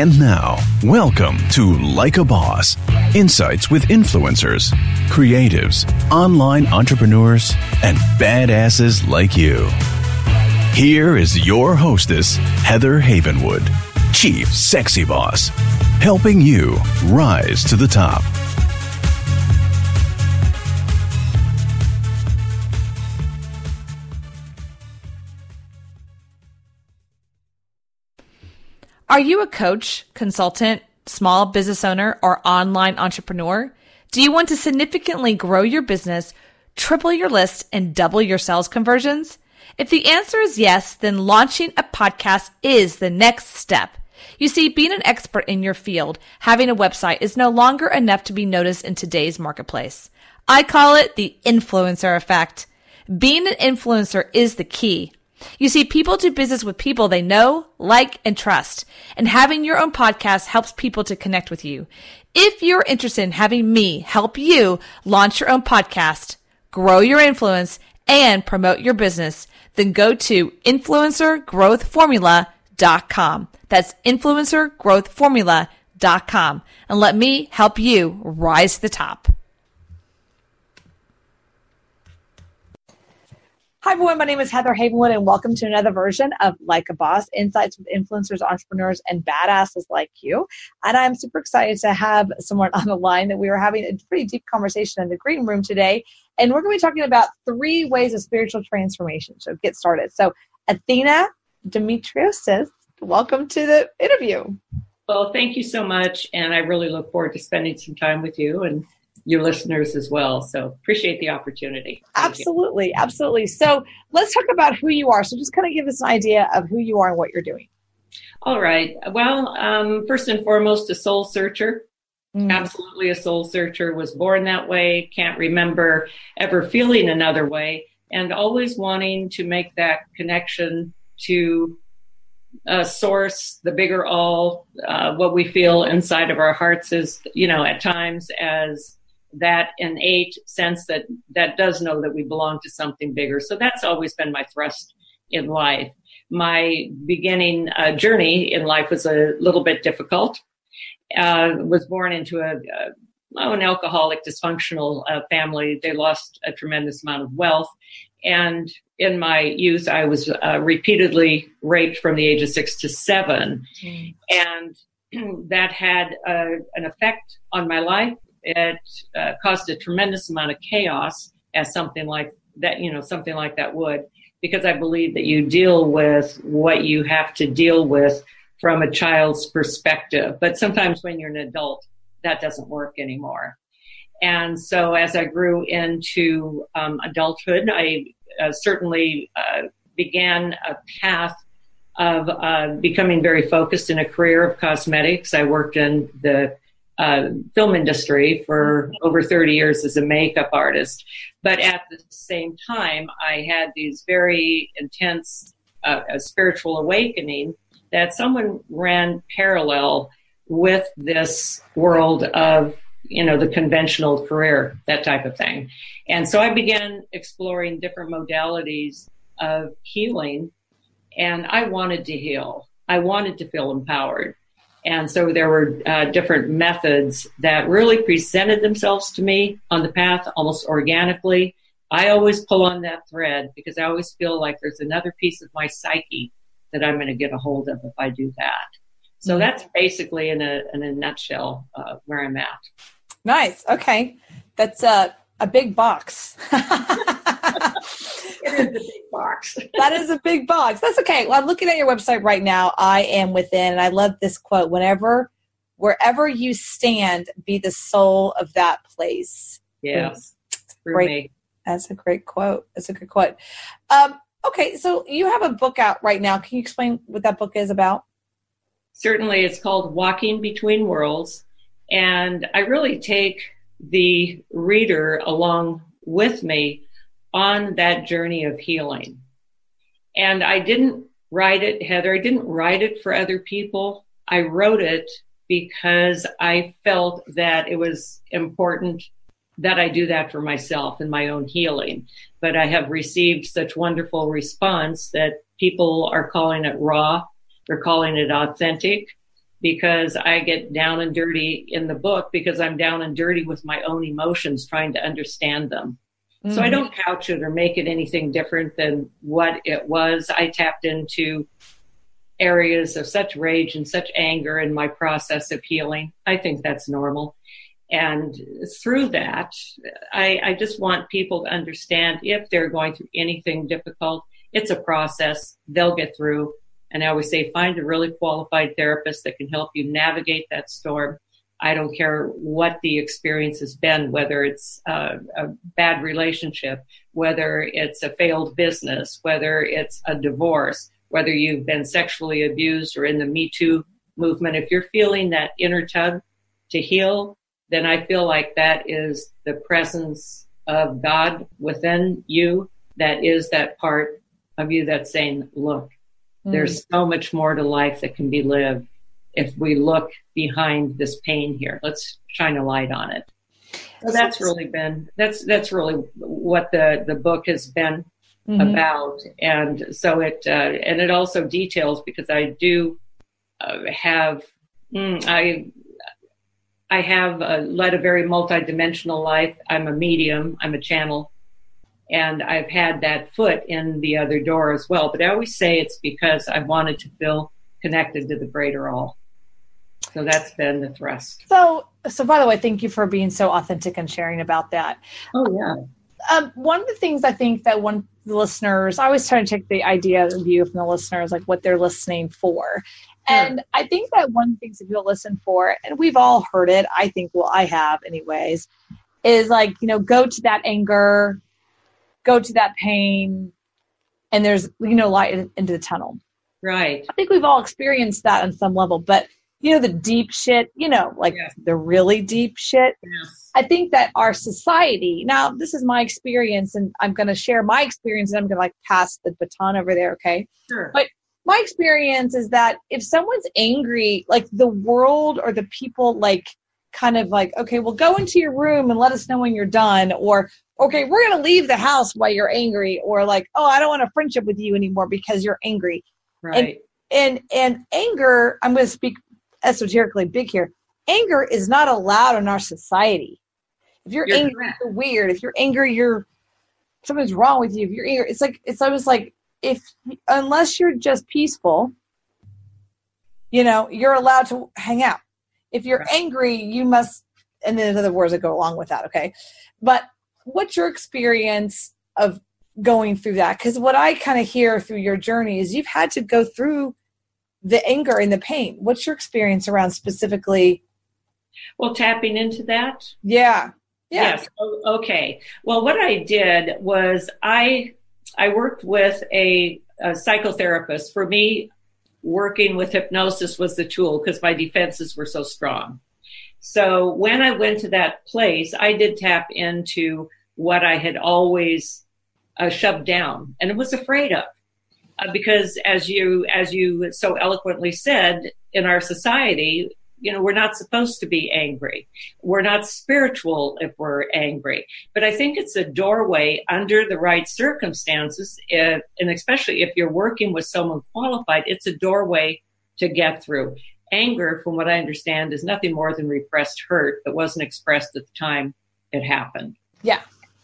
And now, welcome to Like a Boss Insights with influencers, creatives, online entrepreneurs, and badasses like you. Here is your hostess, Heather Havenwood, Chief Sexy Boss, helping you rise to the top. Are you a coach, consultant, small business owner, or online entrepreneur? Do you want to significantly grow your business, triple your list, and double your sales conversions? If the answer is yes, then launching a podcast is the next step. You see, being an expert in your field, having a website is no longer enough to be noticed in today's marketplace. I call it the influencer effect. Being an influencer is the key. You see, people do business with people they know, like, and trust. And having your own podcast helps people to connect with you. If you're interested in having me help you launch your own podcast, grow your influence, and promote your business, then go to influencergrowthformula.com. That's influencergrowthformula.com and let me help you rise to the top. Hi, everyone. My name is Heather Havenwood, and welcome to another version of Like a Boss Insights with Influencers, Entrepreneurs, and Badasses like you. And I'm super excited to have someone on the line that we were having a pretty deep conversation in the green room today. And we're going to be talking about three ways of spiritual transformation. So get started. So, Athena Demetrios, welcome to the interview. Well, thank you so much. And I really look forward to spending some time with you and your listeners as well. So appreciate the opportunity. Thank absolutely, you. absolutely. So let's talk about who you are. So just kind of give us an idea of who you are and what you're doing. All right. Well, um, first and foremost, a soul searcher. Mm. Absolutely a soul searcher. Was born that way. Can't remember ever feeling another way, and always wanting to make that connection to a source, the bigger all. Uh, what we feel inside of our hearts is, you know, at times as that innate sense that that does know that we belong to something bigger. So that's always been my thrust in life. My beginning uh, journey in life was a little bit difficult. Uh, was born into a, a oh, an alcoholic, dysfunctional uh, family. They lost a tremendous amount of wealth. And in my youth, I was uh, repeatedly raped from the age of six to seven. Mm. And that had uh, an effect on my life it uh, caused a tremendous amount of chaos as something like that, you know, something like that would, because I believe that you deal with what you have to deal with from a child's perspective. But sometimes when you're an adult, that doesn't work anymore. And so as I grew into um, adulthood, I uh, certainly uh, began a path of uh, becoming very focused in a career of cosmetics. I worked in the uh, film industry for over 30 years as a makeup artist. But at the same time, I had these very intense uh, spiritual awakening that someone ran parallel with this world of you know the conventional career that type of thing. And so i began exploring different modalities of healing and i wanted to heal. I wanted to feel empowered and so there were uh, different methods that really presented themselves to me on the path almost organically. I always pull on that thread because I always feel like there's another piece of my psyche that I'm going to get a hold of if I do that. So mm-hmm. that's basically in a, in a nutshell uh, where I'm at. Nice. Okay. That's a, a big box. it is a big box. that is a big box. That's okay. Well, I'm looking at your website right now. I am within, and I love this quote. Whenever, wherever you stand, be the soul of that place. Yes. Great. Me. That's a great quote. That's a good quote. Um, okay, so you have a book out right now. Can you explain what that book is about? Certainly. It's called Walking Between Worlds. And I really take the reader along with me on that journey of healing. And I didn't write it, Heather, I didn't write it for other people. I wrote it because I felt that it was important that I do that for myself and my own healing. But I have received such wonderful response that people are calling it raw, they're calling it authentic. because I get down and dirty in the book because I'm down and dirty with my own emotions trying to understand them. Mm-hmm. So I mm-hmm. don't couch it or make it anything different than what it was. I tapped into areas of such rage and such anger in my process of healing. I think that's normal. And through that, I, I just want people to understand if they're going through anything difficult, it's a process. They'll get through. And I always say, find a really qualified therapist that can help you navigate that storm. I don't care what the experience has been, whether it's a, a, bad relationship, whether it's a failed business, whether it's a divorce, whether you've been sexually abused or in the Me Too movement. If you're feeling that inner tug to heal, then I feel like that is the presence of God within you. That is that part of you that's saying, look, mm. there's so much more to life that can be lived if we look behind this pain here. Let's shine a light on it. So that's really been that's that's really what the the book has been mm-hmm. about, and so it uh, and it also details because I do uh, have mm, I I have uh, led a very multidimensional life. I'm a medium. I'm a channel. And I've had that foot in the other door as well. But I always say it's because I wanted to feel connected to the greater all. So that's been the thrust. So, so by the way, thank you for being so authentic and sharing about that. Oh yeah. Um, one of the things I think that one the listeners, I always try to take the idea of view from the listeners, like what they're listening for. And I think that one of the things that people listen for, and we've all heard it, I think, well, I have anyways, is like, you know, go to that anger, go to that pain, and there's, you know, light into the tunnel. Right. I think we've all experienced that on some level, but you know, the deep shit, you know, like yes. the really deep shit. Yes. I think that our society, now this is my experience and I'm going to share my experience and I'm going to like pass the baton over there. Okay. Sure. But my experience is that if someone's angry, like the world or the people like kind of like, okay, well go into your room and let us know when you're done or okay, we're going to leave the house while you're angry or like, oh, I don't want a friendship with you anymore because you're angry. Right. And and, and anger, I'm going to speak esoterically big here. Anger is not allowed in our society. If you're, you're angry, correct. you're weird. If you're angry, you're something's wrong with you. If you're angry, it's like it's almost like if unless you're just peaceful, you know, you're allowed to hang out. If you're right. angry, you must, and then there's other words that go along with that, okay? But what's your experience of going through that? Because what I kind of hear through your journey is you've had to go through the anger and the pain. What's your experience around specifically? Well, tapping into that? Yeah. Yeah. Yes. Okay. Well, what I did was I I worked with a, a psychotherapist. For me, working with hypnosis was the tool because my defenses were so strong. So when I went to that place, I did tap into what I had always uh, shoved down and was afraid of. Uh, because as you as you so eloquently said in our society you know, we're not supposed to be angry. We're not spiritual if we're angry. But I think it's a doorway under the right circumstances, if, and especially if you're working with someone qualified, it's a doorway to get through. Anger, from what I understand, is nothing more than repressed hurt that wasn't expressed at the time it happened. Yeah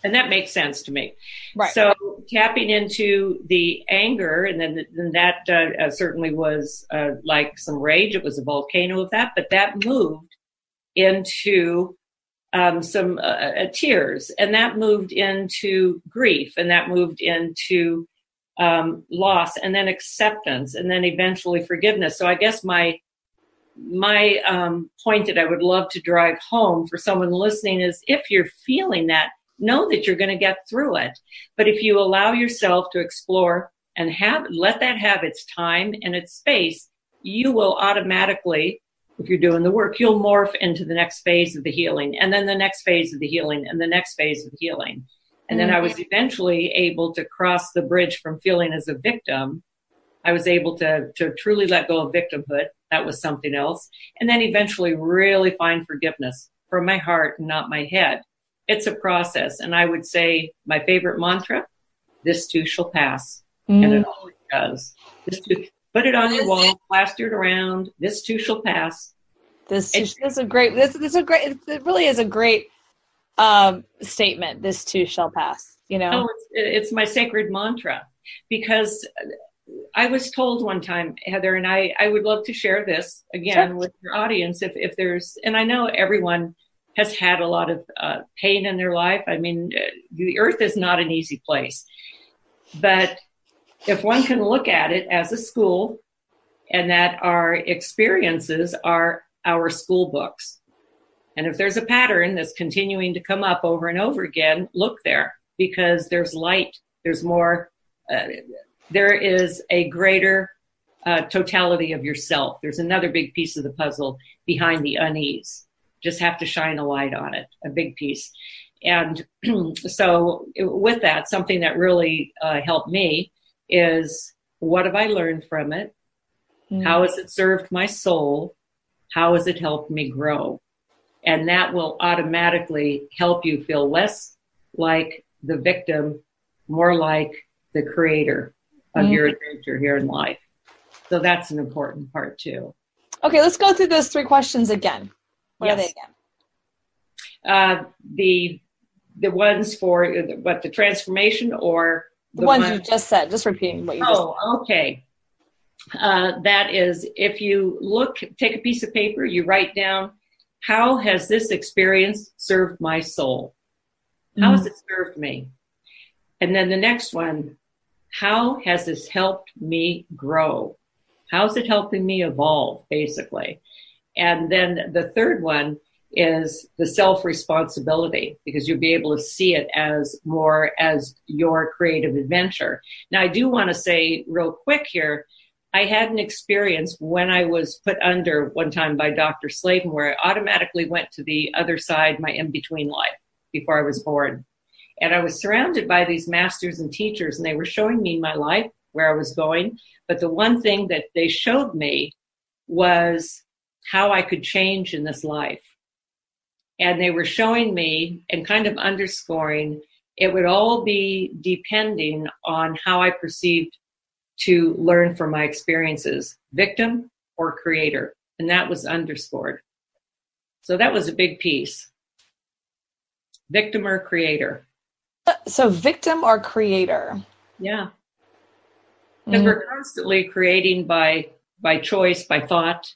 and that makes sense to me. Right. So tapping into the anger, and then, then that uh, uh, certainly was uh, like some rage. It was a volcano of that, but that moved into um, some uh, uh, tears, and that moved into grief, and that moved into um, loss, and then acceptance, and then eventually forgiveness. So I guess my my um, point that I would love to drive home for someone listening is if you're feeling that know that you're going to get through it. But if you allow yourself to explore and have, let that have its time and its space, you will automatically, if you're doing the work, you'll morph into the next phase of the healing and then the next phase of the healing and the next phase of the healing. And then I was mm-hmm. eventually able to cross the bridge from feeling as a victim. I was able to, to truly let go of victimhood. That was something else. And then eventually really find forgiveness from my heart not my head it's a process. And I would say my favorite mantra, this too shall pass. Mm. And it always does. This too, Put it on your wall, plaster it around. This too shall pass. This, this is a great. This, this is a great. It really is a great um, statement. This too shall pass. You know, oh, it's, it's my sacred mantra because I was told one time, Heather, and I, I would love to share this again sure. with your audience if, if there's, and I know everyone has had a lot of uh, pain in their life. I mean, uh, the earth is not an easy place. But if one can look at it as a school and that our experiences are our school books. And if there's a pattern that's continuing to come up over and over again, look there because there's light, there's more, uh, there is a greater uh, totality of yourself. There's another big piece of the puzzle behind the unease. Just have to shine a light on it, a big piece. And so, with that, something that really uh, helped me is what have I learned from it? Mm. How has it served my soul? How has it helped me grow? And that will automatically help you feel less like the victim, more like the creator of mm-hmm. your adventure here in life. So that's an important part too. Okay, let's go through those three questions again. What yes. are they again? Uh, the the ones for what the transformation or the, the ones one, you just said. Just repeating what you. Oh, okay. Uh, that is, if you look, take a piece of paper, you write down, how has this experience served my soul? How has it served me? And then the next one, how has this helped me grow? How's it helping me evolve, basically? And then the third one is the self responsibility because you'll be able to see it as more as your creative adventure. Now, I do want to say real quick here, I had an experience when I was put under one time by Dr. Slavin where I automatically went to the other side, my in between life before I was born. And I was surrounded by these masters and teachers, and they were showing me my life, where I was going. But the one thing that they showed me was how I could change in this life. And they were showing me and kind of underscoring it would all be depending on how I perceived to learn from my experiences, victim or creator. And that was underscored. So that was a big piece. Victim or creator. So, victim or creator? Yeah. Because mm-hmm. we're constantly creating by by choice, by thought.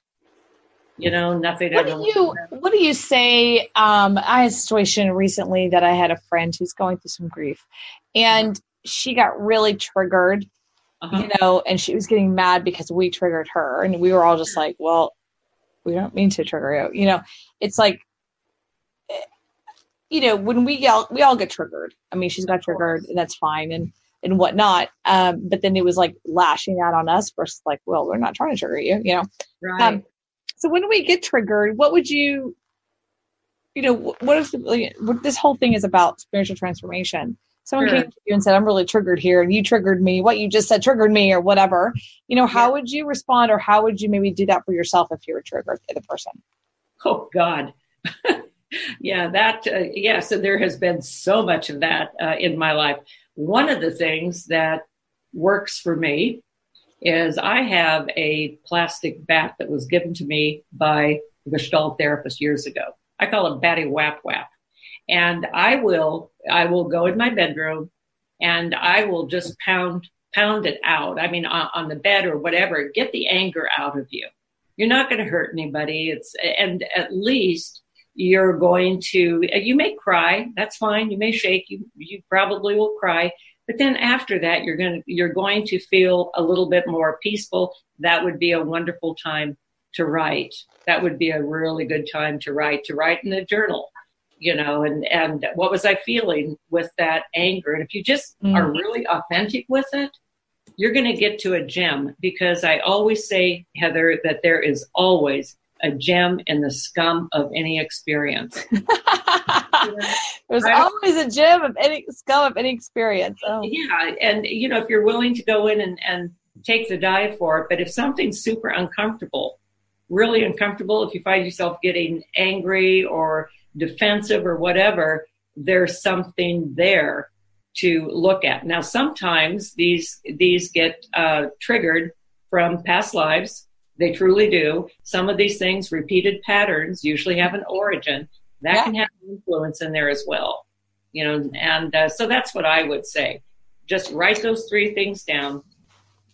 You know, nothing. What do you What do you say? Um, I had a situation recently that I had a friend who's going through some grief, and she got really triggered. Uh-huh. You know, and she was getting mad because we triggered her, and we were all just like, "Well, we don't mean to trigger you." You know, it's like you know, when we yell, we all get triggered. I mean, she's got triggered, and that's fine, and and whatnot. Um, but then it was like lashing out on us versus like, well, we're not trying to trigger you, you know. Right. Um, so when we get triggered, what would you, you know, what if like, what this whole thing is about spiritual transformation? Someone sure. came to you and said, "I'm really triggered here," and you triggered me. What you just said triggered me, or whatever. You know, how yeah. would you respond, or how would you maybe do that for yourself if you were triggered by the person? Oh God. yeah, that, uh, yeah, so there has been so much of that uh, in my life. One of the things that works for me is I have a plastic bat that was given to me by a Gestalt therapist years ago. I call it Batty Wap Wap. And I will, I will go in my bedroom and I will just pound, pound it out. I mean, on, on the bed or whatever, get the anger out of you. You're not going to hurt anybody. It's, and at least you're going to you may cry that's fine you may shake you you probably will cry but then after that you're going to you're going to feel a little bit more peaceful. That would be a wonderful time to write. That would be a really good time to write to write in a journal you know and and what was i feeling with that anger? And if you just mm. are really authentic with it you're going to get to a gem because i always say heather that there is always a gem in the scum of any experience. There's always a gem of any scum of any experience. Oh. Yeah, and you know if you're willing to go in and, and take the dive for it, but if something's super uncomfortable, really uncomfortable, if you find yourself getting angry or defensive or whatever, there's something there to look at. Now, sometimes these these get uh, triggered from past lives. They truly do. Some of these things, repeated patterns, usually have an origin. That Yeah. can have an influence in there as well. You know, and uh, so that's what I would say. Just write those three things down.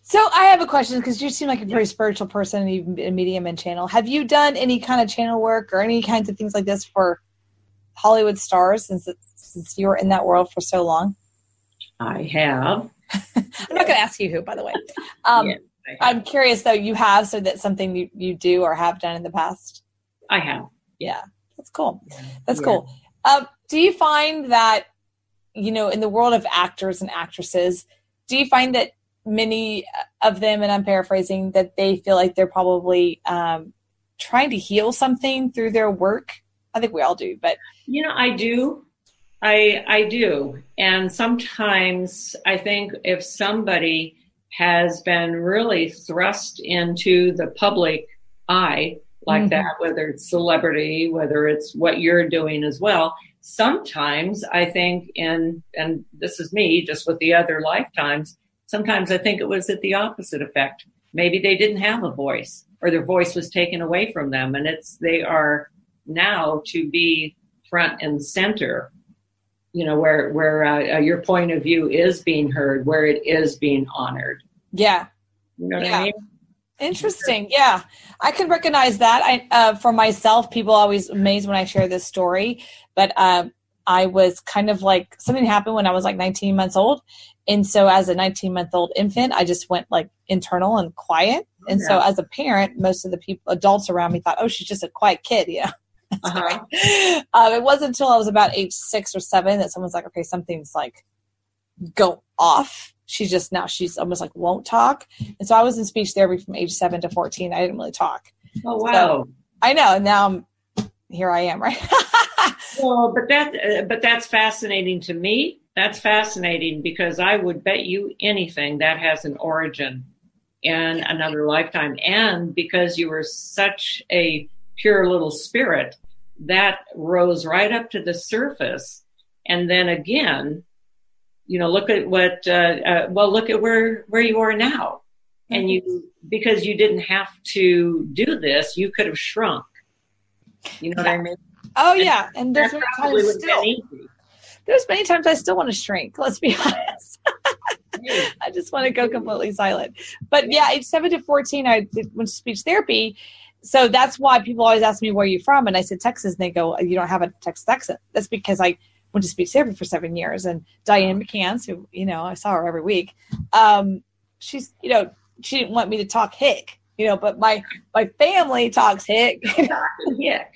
So I have a question because you seem like a very spiritual person and you've been a medium and channel. Have you done any kind of channel work or any kinds of things like this for Hollywood stars since since you were in that world for so long? I have. I'm not going to ask you who, by the way. Um, have. I'm curious though. You have, so that something you, you do or have done in the past. I have. Yeah, that's cool. That's Yeah. cool. Um, do you find that you know in the world of actors and actresses, do you find that many of them, and I'm paraphrasing, that they feel like they're probably um, trying to heal something through their work? I think we all do, but You know, I do. I I do. And sometimes I think if somebody has been really thrust into the public eye like Mhm. that, whether it's celebrity, whether it's what you're doing as well, sometimes I think in and this is me just with the other lifetimes, sometimes I think it was at the opposite effect. Maybe they didn't have a voice or their voice was taken away from them and it's they are now to be front and center you know where where uh, your point of view is being heard where it is being honored yeah, you know Yeah. i mean Interesting. Yeah, I can recognize that. I uh, for myself, people always amazed when I share this story, but um, I was kind of like something happened when I was like 19 months old, and so as a 19 month old infant, I just went like internal and quiet. And so as a parent, most of the people, adults around me, thought, "Oh, she's just a quiet kid," you know. uh-huh. um, it wasn't until I was about age six or seven that someone's like, "Okay, something's like go off." She just now she's almost like won't talk, and so I was in speech therapy from age seven to fourteen. I didn't really talk. oh wow I know, and now I'm here. I am right. well but that uh, but that's fascinating to me that's fascinating because i would bet you anything that has an origin in another lifetime and because you were such a pure little spirit that rose right up to the surface and then again you know look at what uh, uh, well look at where where you are now and you because you didn't have to do this you could have shrunk you know what i mean oh yeah, and there's many times still. There's many times I still want to shrink. Let's be honest. I just want to go completely silent. But yeah, age seven to fourteen, I did went to speech therapy. So that's why people always ask me where you from, and I said Texas, and they go, "You don't have a Texas accent." That's because I went to speech therapy for seven years, and Diane McCanns, who you know I saw her every week, um, she's you know she didn't want me to talk hick, you know, but my my family talks hick. hick.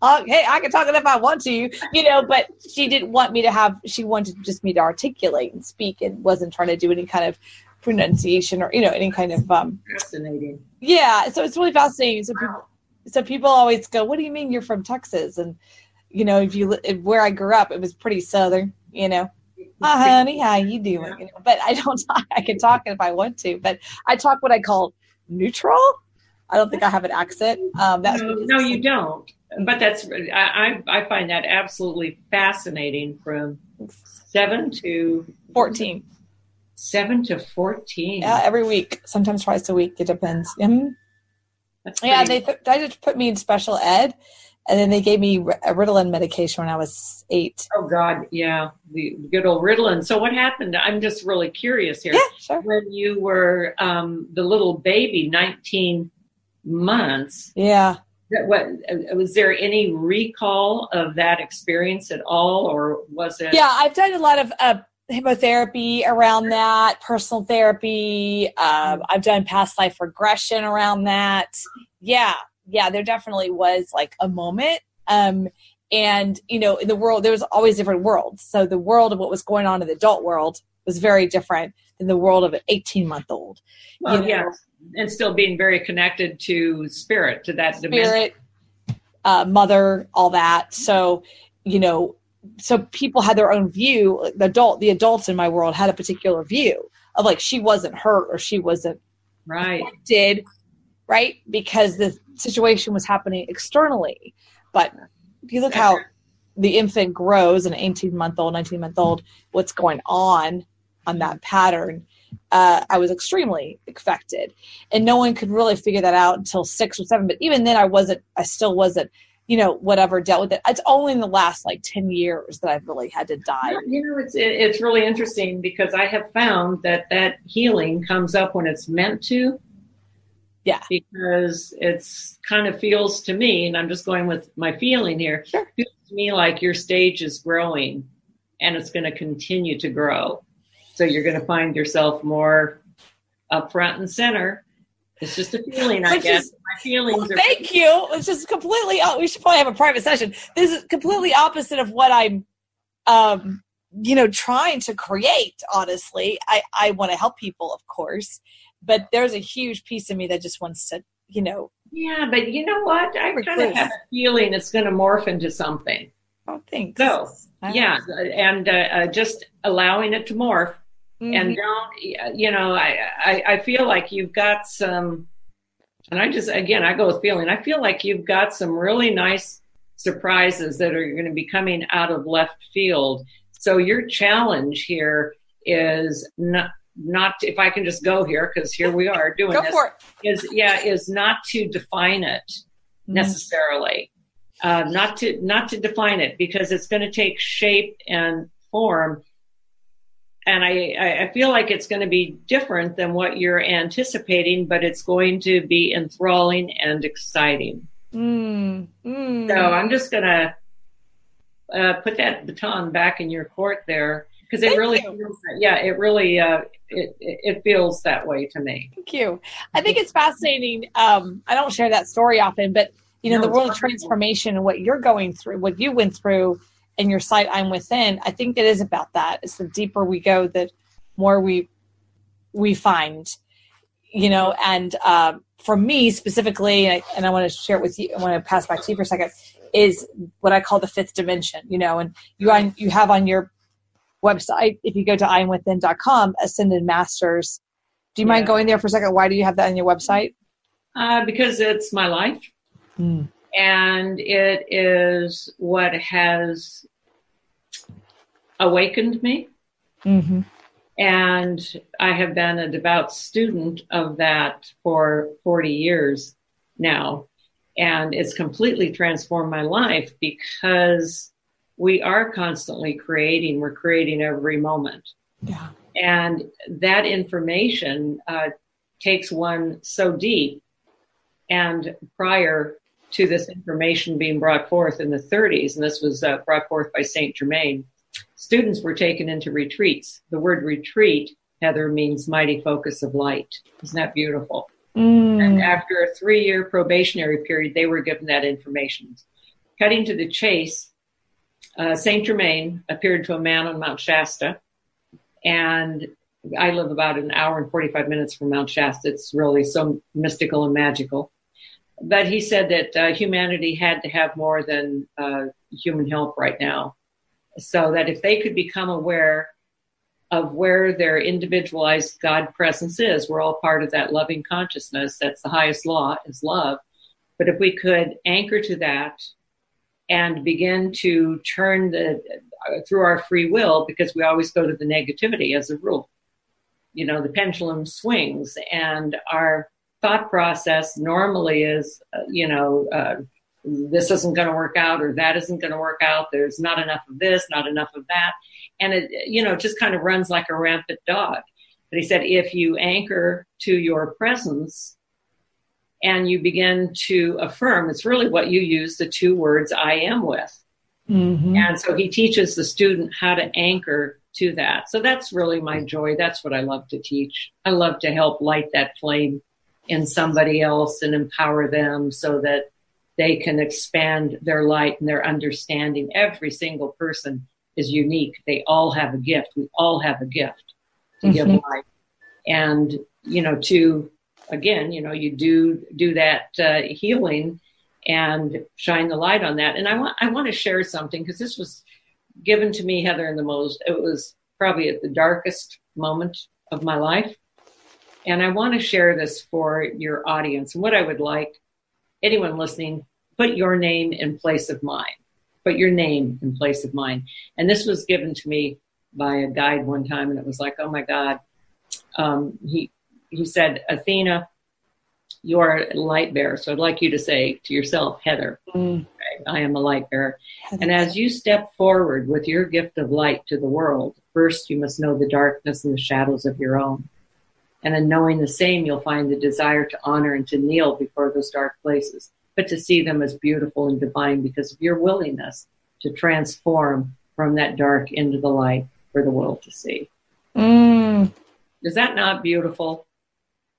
uh, hey, I can talk it if I want to, you know, but she didn't want me to have, she wanted just me to articulate and speak and wasn't trying to do any kind of pronunciation or, you know, any kind of, um, fascinating yeah. So it's really fascinating. So people, so people always go, what do you mean you're from Texas? And, you know, if you, where I grew up, it was pretty Southern, you know, hi honey, how you doing? You know, but I don't talk, I can talk if I want to, but I talk what I call neutral. I don't think I have an accent. Um, that's no, no, you don't. But that's I, I find that absolutely fascinating. From seven to 14. seven to fourteen. Yeah, every week, sometimes twice a week. It depends. Mhm. Yeah, they th- they just put me in special ed, and then they gave me a Ritalin medication when I was eight. Oh God, yeah, the good old Ritalin. So what happened? I'm just really curious here. Yeah, sure. When you were um, the little baby, 19 months, Yeah, what uh, was there any recall of that experience at all, or was it? yeah. I've done a lot of uh, hypnotherapy around that, personal therapy. Um, I've done past life regression around that. Yeah, yeah. There definitely was like a moment. Um, and you know, in the world, there was always different worlds. So the world of what was going on in the adult world was very different than the world of an 18 month old. Well, know. yes, and still being very connected to spirit, to that spirit, uh, mother, all that. So, you know, so people had their own view. The adult, the adults in my world had a particular view of like she wasn't hurt or she wasn't Right. did, right? Because the situation was happening externally. But if you look how the infant grows, an 18 month old, 19 month old, what's going on on that pattern, uh, I was extremely affected, and no one could really figure that out until six or seven. But even then, I wasn't. I still wasn't. You know, whatever dealt with it. It's only in the last like ten years that I've really had to dive. You know, it's it's really interesting because I have found that that healing comes up when it's meant to. Yeah. Because it's kind of feels to me, and I'm just going with my feeling here. Sure. Feels to me like your stage is growing, and it's going to continue to grow so you're going to find yourself more up front and center. It's just a feeling, I Which guess. Is, My feelings well, are. Thank you. It's just completely. We should probably have a private session. This is completely opposite of what I'm, um, you know, trying to create. Honestly, I I want to help people, of course, but there's a huge piece of me that just wants to, you know. Yeah, but you know what? I kind of have a feeling it's going to morph into something. Oh, thanks. So, yeah, and uh, uh, just allowing it to morph Mm-hmm. And don't, you know, I, I, I feel like you've got some, and I just, again, I go with feeling, I feel like you've got some really nice surprises that are going to be coming out of left field. So your challenge here is not, not if I can just go here because here we are doing go this, for it. is yeah is not to define it mm-hmm. necessarily, uh, not to not to define it because it's going to take shape and form and I, I feel like it's going to be different than what you're anticipating, but it's going to be enthralling and exciting. Mm, mm. So I'm just going to uh, put that baton back in your court there because it Thank really, feels, yeah, it really, uh, it, it feels that way to me. Thank you. I think it's fascinating. Um, I don't share that story often, but you know, no, the world of transformation and what you're going through, what you went through and your site i'm within i think it is about that it's the deeper we go the more we we find you know and uh, for me specifically and I, and I want to share it with you i want to pass back to you for a second is what i call the fifth dimension you know and you on you have on your website if you go to iamwithin.com ascended masters do you yeah. mind going there for a second why do you have that on your website uh, because it's my life mm and it is what has awakened me. Mm-hmm. And I have been a devout student of that for 40 years now. And it's completely transformed my life because we are constantly creating. We're creating every moment. Yeah. And that information uh, takes one so deep. And prior to this information being brought forth in the 30s, and this was uh, brought forth by Saint Germain. Students were taken into retreats. The word retreat, Heather, means mighty focus of light. Isn't that beautiful? Mm. And after a three year probationary period, they were given that information. Cutting to the chase, uh, Saint Germain appeared to a man on Mount Shasta, and I live about an hour and 45 minutes from Mount Shasta. It's really so mystical and magical but he said that uh, humanity had to have more than uh, human help right now. So that if they could become aware of where their individualized God presence is, we're all part of that loving consciousness. That's the highest law is love. But if we could anchor to that and begin to turn the uh, through our free will, because we always go to the negativity as a rule. You know, the pendulum swings and our thought process normally is, uh, you know, uh, this isn't going to work out or that isn't going to work out. There's not enough of this, not enough of that. And it, you know, just kind of runs like a rampant dog. But he said, if you anchor to your presence and you begin to affirm, it's really what you use the two words I am with. Mm-hmm. And so he teaches the student how to anchor to that. So that's really my joy. That's what I love to teach. I love to help light that flame in somebody else and empower them so that they can expand their light and their understanding. Every single person is unique. They all have a gift. We all have a gift to mm-hmm. give life. And, you know, to, again, you know, you do, do that uh, healing and shine the light on that. And I want, I want to share something because this was given to me, Heather, in the most, it was probably at the darkest moment of my life. And I want to share this for your audience. And what I would like anyone listening, put your name in place of mine. Put your name in place of mine. And this was given to me by a guide one time, and it was like, oh my God, um, he he said, Athena, you are a light bearer. So I'd like you to say to yourself, Heather, mm. I am a light bearer. Heather. And as you step forward with your gift of light to the world, first you must know the darkness and the shadows of your own. And in knowing the same, you'll find the desire to honor and to kneel before those dark places, but to see them as beautiful and divine because of your willingness to transform from that dark into the light for the world to see. Mm. Is that not beautiful?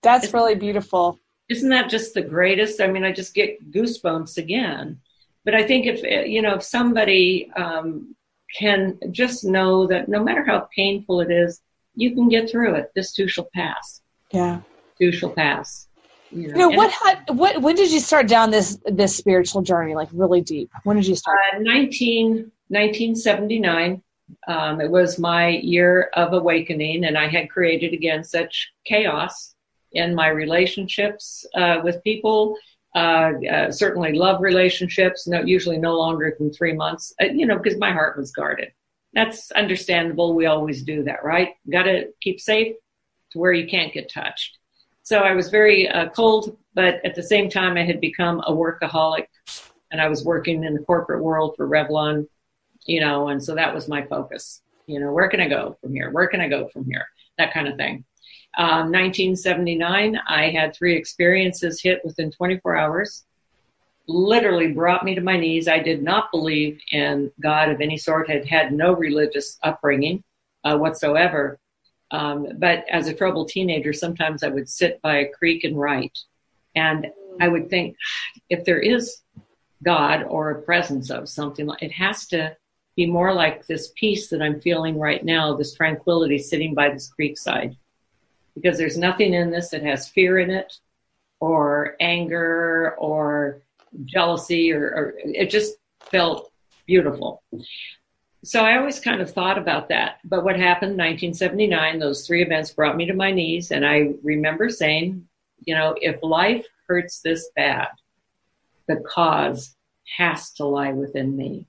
That's isn't, really beautiful. Isn't that just the greatest? I mean, I just get goosebumps again. But I think if you know, if somebody um, can just know that no matter how painful it is, you can get through it. This too shall pass. Yeah, too shall pass. You know, you know what had what when did you start down this this spiritual journey like really deep? When did you start? Uh, 19, 1979. Um, it was my year of awakening, and I had created again such chaos in my relationships uh, with people. Uh, uh, certainly, love relationships. No, usually no longer than three months. Uh, you know, because my heart was guarded. That's understandable. We always do that, right? Got to keep safe to where you can't get touched. So I was very uh, cold, but at the same time, I had become a workaholic, and I was working in the corporate world for Revlon you know, and so that was my focus. You know, where can I go from here? Where can I go from here? That kind of thing. Um, 1979, I had three experiences hit within 24 hours. Literally brought me to my knees. I did not believe in God of any sort. Had had no religious upbringing uh, whatsoever. Um, but as a troubled teenager, sometimes I would sit by a creek and write, and I would think, if there is God or a presence of something, it has to be more like this peace that I'm feeling right now, this tranquility sitting by this creek side. Because there's nothing in this that has fear in it, or anger, or jealousy, or, or it just felt beautiful. So I always kind of thought about that. But what happened in 1979, those three events brought me to my knees. And I remember saying, you know, if life hurts this bad, the cause has to lie within me.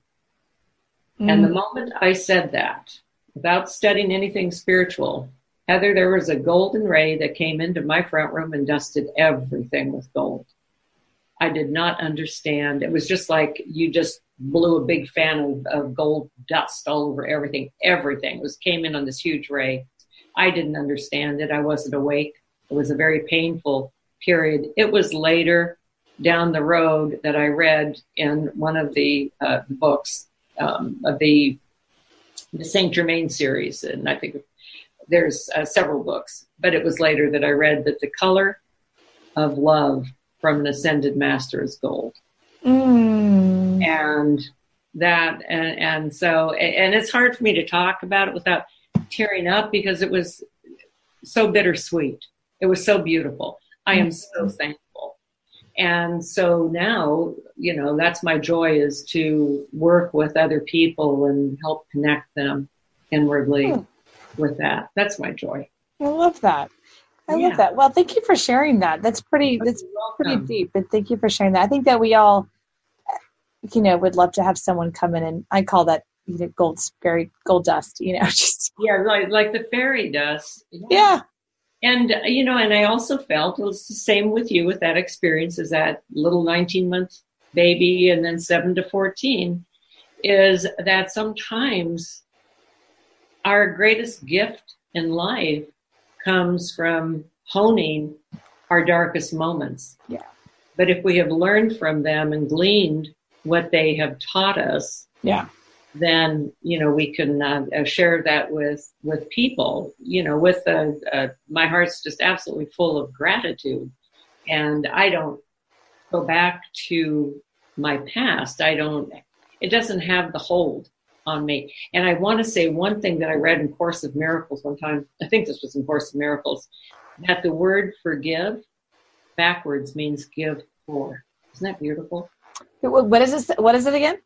Mm. And the moment I said that, without studying anything spiritual, Heather, there was a golden ray that came into my front room and dusted everything with gold. I did not understand. It was just like you just blew a big fan of, of gold dust all over everything. Everything was came in on this huge ray. I didn't understand it. I wasn't awake. It was a very painful period. It was later down the road that I read in one of the uh, books um, of the the Saint Germain series, and I think there's uh, several books. But it was later that I read that the color of love from an ascended master is gold, mm. and that and and so and it's hard for me to talk about it without tearing up because it was so bittersweet. It was so beautiful. I am so thankful and so now, you know, that's my joy is to work with other people and help connect them inwardly hmm. With that. That's my joy. I love that. I yeah. love that. Well, thank you for sharing that. That's pretty. That's pretty deep. But thank you for sharing that. I think that we all, you know, would love to have someone come in and I call that you know gold fairy gold dust. You know, just yeah, like like the fairy dust. Yeah. yeah. And, you know, and I also felt it was the same with you with that experience as that little 19 month baby and then seven to 14 is that sometimes our greatest gift in life comes from honing our darkest moments. Yeah. But if we have learned from them and gleaned what they have taught us, yeah, then you know we can uh, uh, share that with with people. You know, with uh, uh, my heart's just absolutely full of gratitude, and I don't go back to my past. I don't. It doesn't have the hold on me. And I want to say one thing that I read in Course of Miracles one time. I think this was in Course of Miracles that the word forgive backwards means give for. Isn't that beautiful? What is this? What is it again?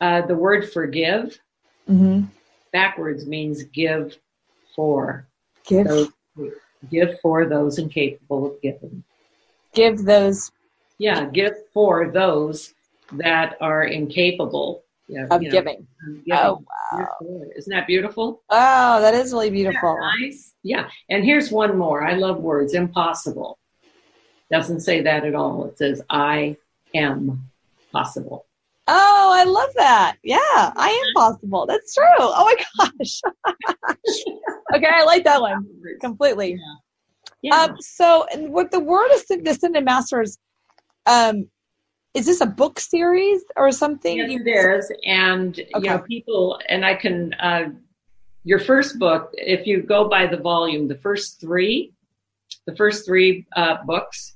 Uh, the word forgive mm-hmm. backwards means give for. Give. Those, give for those incapable of giving. Give those. Yeah, give for those that are incapable yeah, of giving. giving. Oh, wow. Isn't that beautiful? Oh, that is really beautiful. nice. Yeah. And here's one more. I love words. Impossible. Doesn't say that at all. It says, I am possible. Oh, I love that. Yeah, I am possible. That's true. Oh my gosh. okay, I like that one completely. Yeah. yeah. Um, so, with the word Ascended Masters, um, is this a book series or something? Yes, it is. And okay. you know, people and I can. Uh, your first book, if you go by the volume, the first three, the first three uh, books.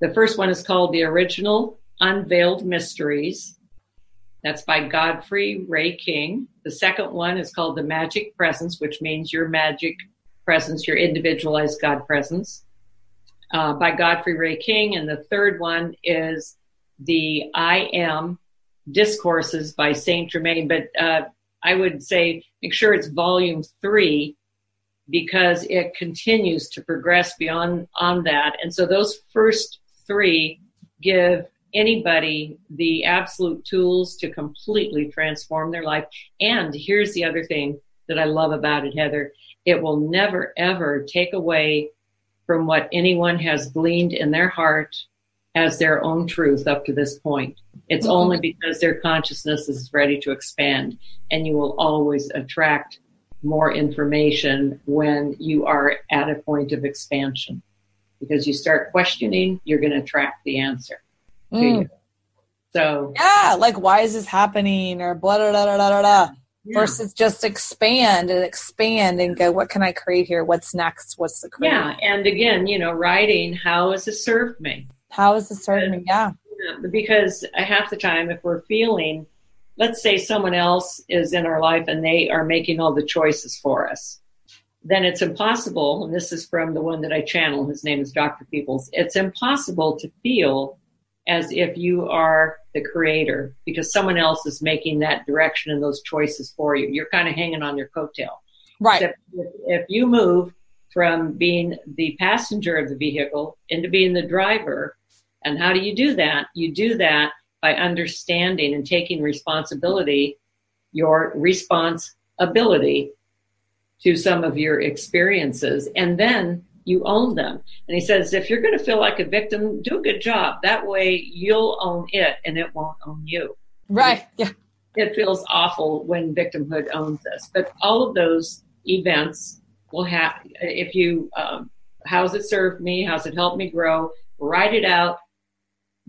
The first one is called The Original Unveiled Mysteries. That's by Godfrey Ray King. The second one is called The Magic Presence, which means your magic presence, your individualized God presence, uh, by Godfrey Ray King. And the third one is The I Am Discourses by Saint Germain. But uh, I would say make sure it's volume three because it continues to progress beyond on that. And so those first three give anybody the absolute tools to completely transform their life. And here's the other thing that I love about it, Heather. It will never ever take away from what anyone has gleaned in their heart as their own truth up to this point. It's mm-hmm. only because their consciousness is ready to expand and you will always attract more information when you are at a point of expansion. Because you start questioning, you're going to attract the answer mm. to you. So yeah, like why is this happening or blah blah blah blah blah blah. Yeah. Versus just expand and expand and go, what can I create here? What's next? What's the create? Yeah, and again, you know, writing, how has it served me? How has it served? Yeah. yeah. Because half the time, if we're feeling, let's say someone else is in our life and they are making all the choices for us, then it's impossible, and this is from the one that I channel, his name is Dr. Peebles, it's impossible to feel as if you are the creator because someone else is making that direction and those choices for you. You're kind of hanging on their coattail. Right. If, if you move from being the passenger of the vehicle into being the driver, and how do you do that? You do that by understanding and taking responsibility, your responsibility to some of your experiences, and then you own them. And he says, if you're going to feel like a victim, do a good job. That way you'll own it and it won't own you. Right. Yeah. It feels awful when victimhood owns us. But all of those events will have, if you, um, how's it served me? How's it helped me grow? Write it out.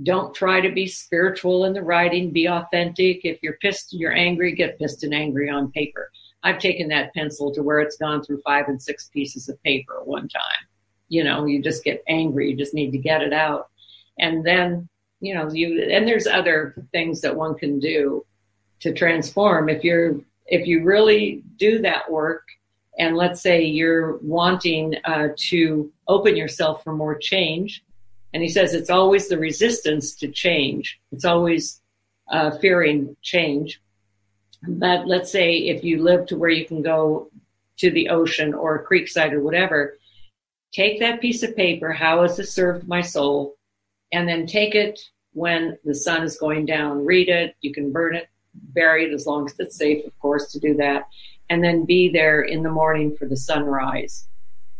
Don't try to be spiritual in the writing. Be authentic. If you're pissed, you're angry, get pissed and angry on paper. I've taken that pencil to where it's gone through five and six pieces of paper at one time. You know, you just get angry. You just need to get it out. And then, you know, you, and there's other things that one can do to transform. If you're, if you really do that work, and let's say you're wanting uh, to open yourself for more change, and he says it's always the resistance to change. It's always uh, fearing change. But let's say if you live to where you can go to the ocean or a creekside or whatever, take that piece of paper, how has it served my soul? And then take it when the sun is going down, read it. You can burn it, bury it as long as it's safe, of course, to do that. And then be there in the morning for the sunrise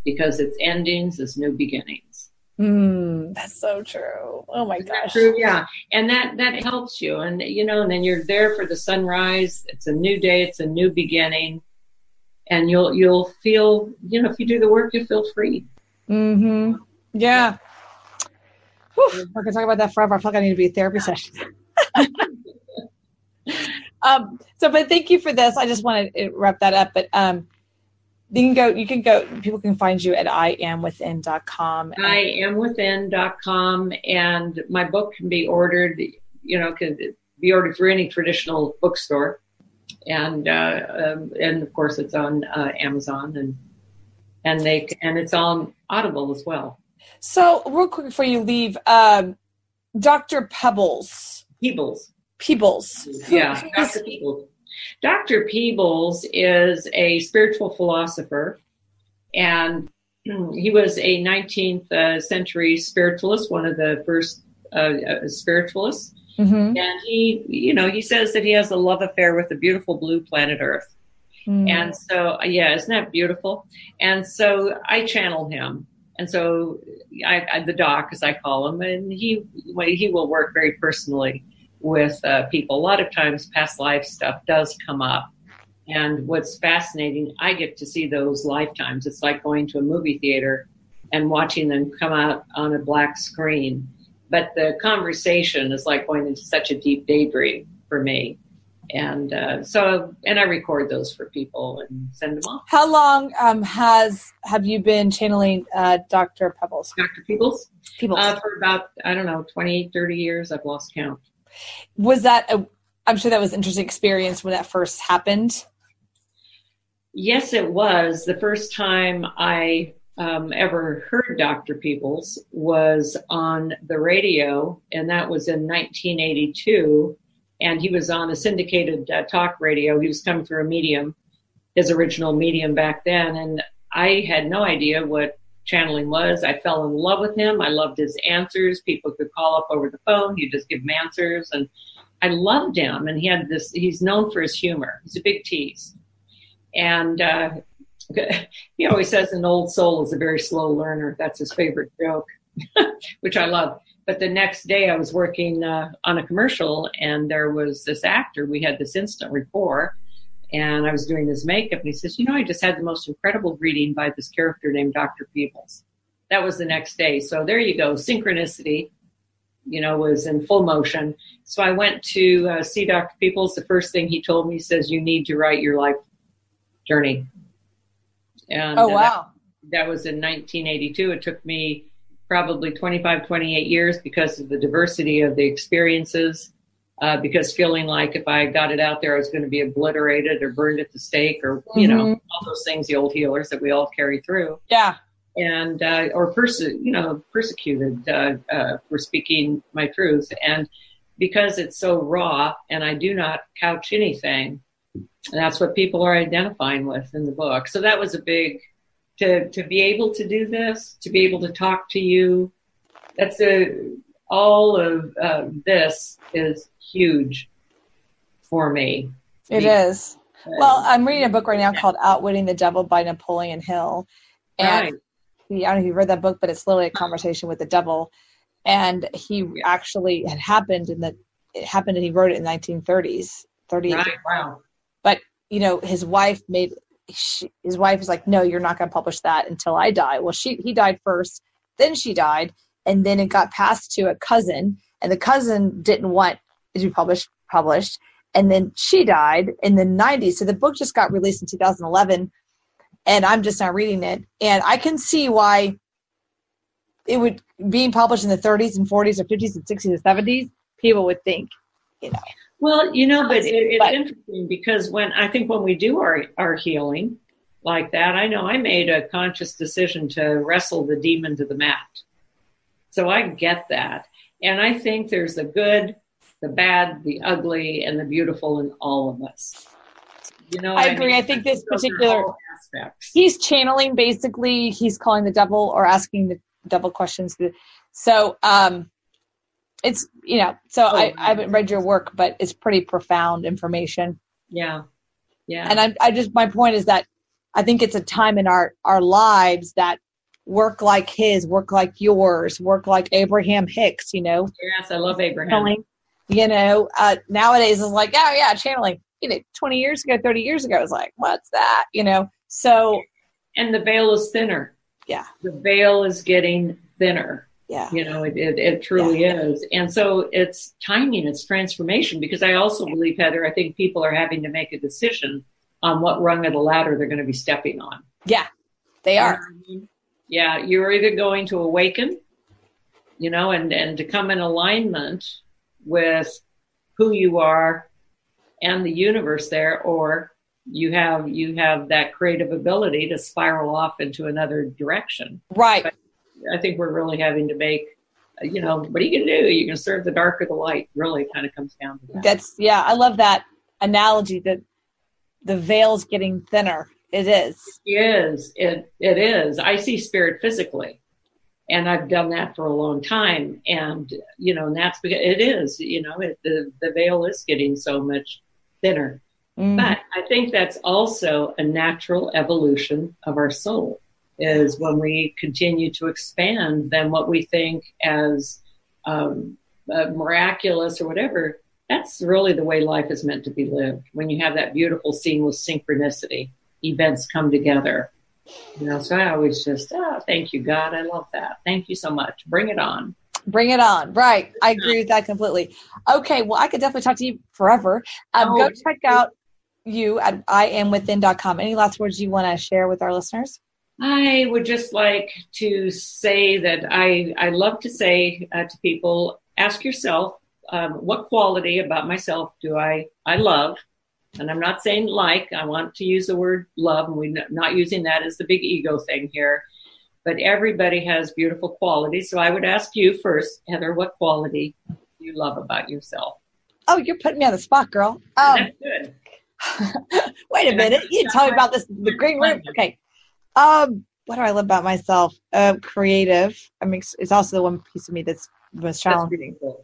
because its endings is new beginnings. Mm, that's so true. Oh my gosh. True, yeah. And that that helps you. And you know, and then you're there for the sunrise. It's a new day, it's a new beginning. And you'll you'll feel, you know, if you do the work, you feel free. Mm-hmm. Yeah. Whew, I can talk about that forever. I feel like I need to be a therapy session. um, so but thank you for this. I just want to wrap that up. But um you can go you can go people can find you at iamwithin.com iamwithin.com and my book can be ordered you know can be ordered through any traditional bookstore. And uh, um, and of course it's on uh, amazon and and they and it's on audible as well. So real quick before you leave um, dr pebbles. Peebles. Peebles. Yeah dr peebles Dr. Peebles is a spiritual philosopher, and he was a 19th uh, century spiritualist, one of the first uh, uh, spiritualists. Mm-hmm. And he, you know, he says that he has a love affair with the beautiful blue planet Earth. Mm. And so, yeah, isn't that beautiful? And so I channel him. And so I, I the doc, as I call him, and he, he will work very personally with uh, people. A lot of times past life stuff does come up. And what's fascinating, I get to see those lifetimes. It's like going to a movie theater and watching them come out on a black screen. But the conversation is like going into such a deep daydream for me. And uh, so, and I record those for people and send them off. How long um, has have you been channeling uh, Dr. Pebbles? Dr. Peebles? Peebles. Uh, for about, I don't know, 20, 30 years. I've lost count. Was that, a, I'm sure that was an interesting experience when that first happened. Yes, it was. The first time I um, ever heard Dr. Peebles was on the radio, and that was in 1982. And he was on a syndicated uh, talk radio. He was coming through a medium, his original medium back then. And I had no idea what channeling was. I fell in love with him. I loved his answers. People could call up over the phone. You just give him answers. And I loved him. And he had this, he's known for his humor. He's a big tease. And uh, he always says an old soul is a very slow learner. That's his favorite joke, which I love. But the next day I was working uh, on a commercial and there was this actor. We had this instant rapport and I was doing this makeup and he says, you know, I just had the most incredible reading by this character named Dr. Peebles. That was the next day. So there you go. Synchronicity, you know, was in full motion. So I went to uh, see Dr. Peebles. The first thing he told me says, you need to write your life journey. And oh, wow. That, that was in 1982. It took me probably 25, 28 years because of the diversity of the experiences. Uh, because feeling like if I got it out there, I was going to be obliterated or burned at the stake or, you mm-hmm. know, all those things, the old healers that we all carry through. Yeah. And, uh, or perse- you know, persecuted, uh, uh, for speaking my truth. And because it's so raw and I do not couch anything, and that's what people are identifying with in the book. So that was a big to to be able to do this, to be able to talk to you. That's a all of uh, this is huge for me. It is. Well, I'm reading a book right now called Outwitting the Devil by Napoleon Hill. And right. he, I don't know if you've read that book, but it's literally a conversation with the devil. And he actually had happened in the, it happened and he wrote it in the 1930s, 38. Right. Wow but you know his wife made she, his wife is like no you're not going to publish that until i die well she he died first then she died and then it got passed to a cousin and the cousin didn't want it to be published published and then she died in the 90s so the book just got released in 2011 and i'm just now reading it and i can see why it would being published in the 30s and 40s or 50s and 60s and 70s people would think you know well, you know, but it, it's but, interesting because when I think when we do our, our healing like that, I know I made a conscious decision to wrestle the demon to the mat. So I get that. And I think there's the good, the bad, the ugly, and the beautiful in all of us. You know, I agree. I, mean? I think this particular. He's channeling basically. He's calling the devil or asking the devil questions. So, um, it's you know so oh, I, I haven't read your work but it's pretty profound information yeah yeah and I, I just my point is that i think it's a time in our our lives that work like his work like yours work like abraham hicks you know yes i love abraham you know uh, nowadays it's like oh yeah channeling you know 20 years ago 30 years ago it's like what's that you know so and the veil is thinner yeah the veil is getting thinner yeah. You know, it, it, it truly yeah. is. And so it's timing, it's transformation because I also believe, Heather, I think people are having to make a decision on what rung of the ladder they're going to be stepping on. Yeah, they are. Yeah, you're either going to awaken, you know, and, and to come in alignment with who you are and the universe there, or you have you have that creative ability to spiral off into another direction. Right. But I think we're really having to make, you know, what are you going to do? You can serve the dark or the light. Really, kind of comes down to that. That's yeah. I love that analogy that the veil's getting thinner. It is. It is. It it is. I see spirit physically. and I've done that for a long time. And you know, and that's because it is, you know, it, the the veil is getting so much thinner. Mm. But I think that's also a natural evolution of our soul. Is when we continue to expand, then what we think as um, uh, miraculous or whatever, that's really the way life is meant to be lived. When you have that beautiful seamless synchronicity, events come together you know, so I always just, oh, thank you, God. I love that. Thank you so much. Bring it on. Bring it on. Right. I agree with that completely. Okay. Well, I could definitely talk to you forever. Um, oh, go check out you at iamwithin.com. Any last words you want to share with our listeners? I would just like to say that I, I love to say uh, to people, ask yourself, um, what quality about myself do I, I love? And I'm not saying like, I want to use the word love, and we're not using that as the big ego thing here. But everybody has beautiful qualities. So I would ask you first, Heather, what quality do you love about yourself? Oh, you're putting me on the spot, girl. Um, That's good. wait a minute. You tell me about this, the green room. Okay. Um, what do I love about myself? Uh, creative. I mean, it's also the one piece of me that's most challenging. That's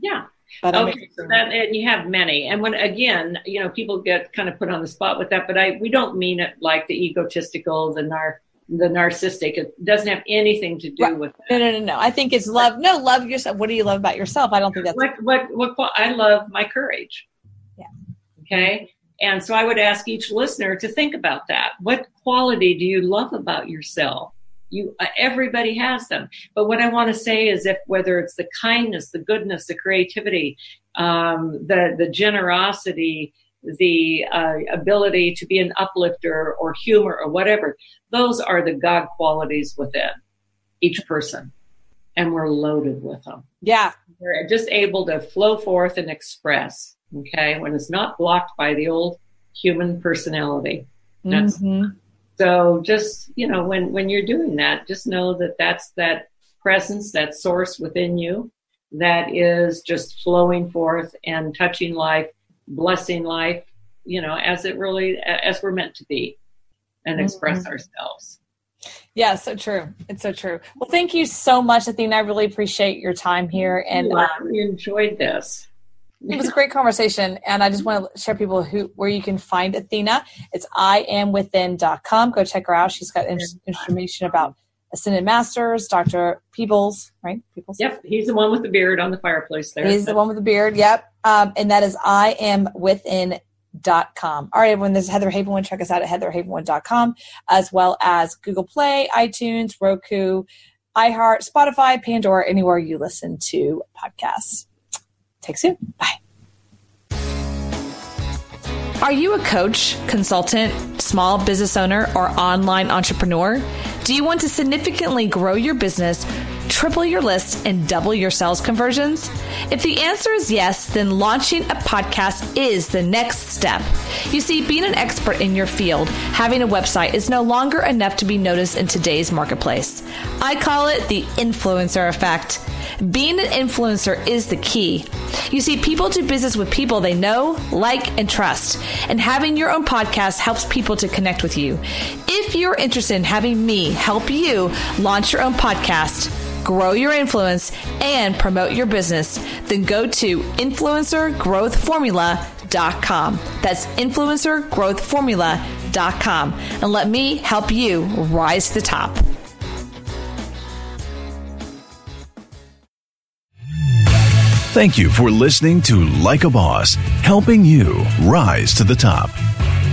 yeah. But okay, so that, and you have many. And when again, you know, people get kind of put on the spot with that, but I we don't mean it like the egotistical, the nar the narcissistic. It doesn't have anything to do right. with that. No, no, no, no. I think it's love. No, love yourself. What do you love about yourself? I don't think that's what what what I love my courage. Yeah. Okay. And so I would ask each listener to think about that. What quality do you love about yourself? You, uh, everybody has them. But what I want to say is, if whether it's the kindness, the goodness, the creativity, um, the the generosity, the uh, ability to be an uplifter or humor or whatever, those are the God qualities within each person, and we're loaded with them. Yeah, we're just able to flow forth and express. Okay, when it's not blocked by the old human personality. That's mm-hmm. So just, you know, when, when you're doing that, just know that that's that presence, that source within you that is just flowing forth and touching life, blessing life, you know, as it really, as we're meant to be and express mm-hmm. ourselves. Yeah, so true. It's so true. Well, thank you so much, Athena. I really appreciate your time here. And I really enjoyed this it was a great conversation and i just want to share people who where you can find athena. It's iamwithin.com go check her out. She's got information about ascended masters dr peebles right? Peebles? Yep he's the one with the beard on the fireplace there. He's the one with the beard yep. Um, and that is iamwithin.com all right everyone this is heather havenwood. Check us out at heatherhavenwood.com as well as google play itunes roku iheart spotify pandora anywhere you listen to podcasts Take soon. Bye. Are you a coach, consultant, small business owner, or online entrepreneur? Do you want to significantly grow your business, triple your list, and double your sales conversions? If the answer is yes, then launching a podcast is the next step. You see, being an expert in your field, having a website is no longer enough to be noticed in today's marketplace. I call it the influencer effect. Being an influencer is the key. You see, people do business with people they know, like, and trust. And having your own podcast helps people to connect with you. If you're interested in having me help you launch your own podcast, grow your influence, and promote your business, then go to influencergrowthformula.com. That's influencergrowthformula.com. And let me help you rise to the top. Thank you for listening to Like a Boss, helping you rise to the top.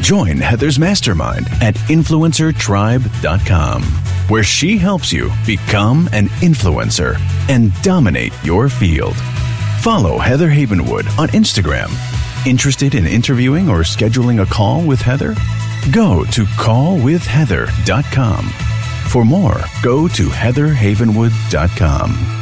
Join Heather's mastermind at influencertribe.com, where she helps you become an influencer and dominate your field. Follow Heather Havenwood on Instagram. Interested in interviewing or scheduling a call with Heather? Go to callwithheather.com. For more, go to heatherhavenwood.com.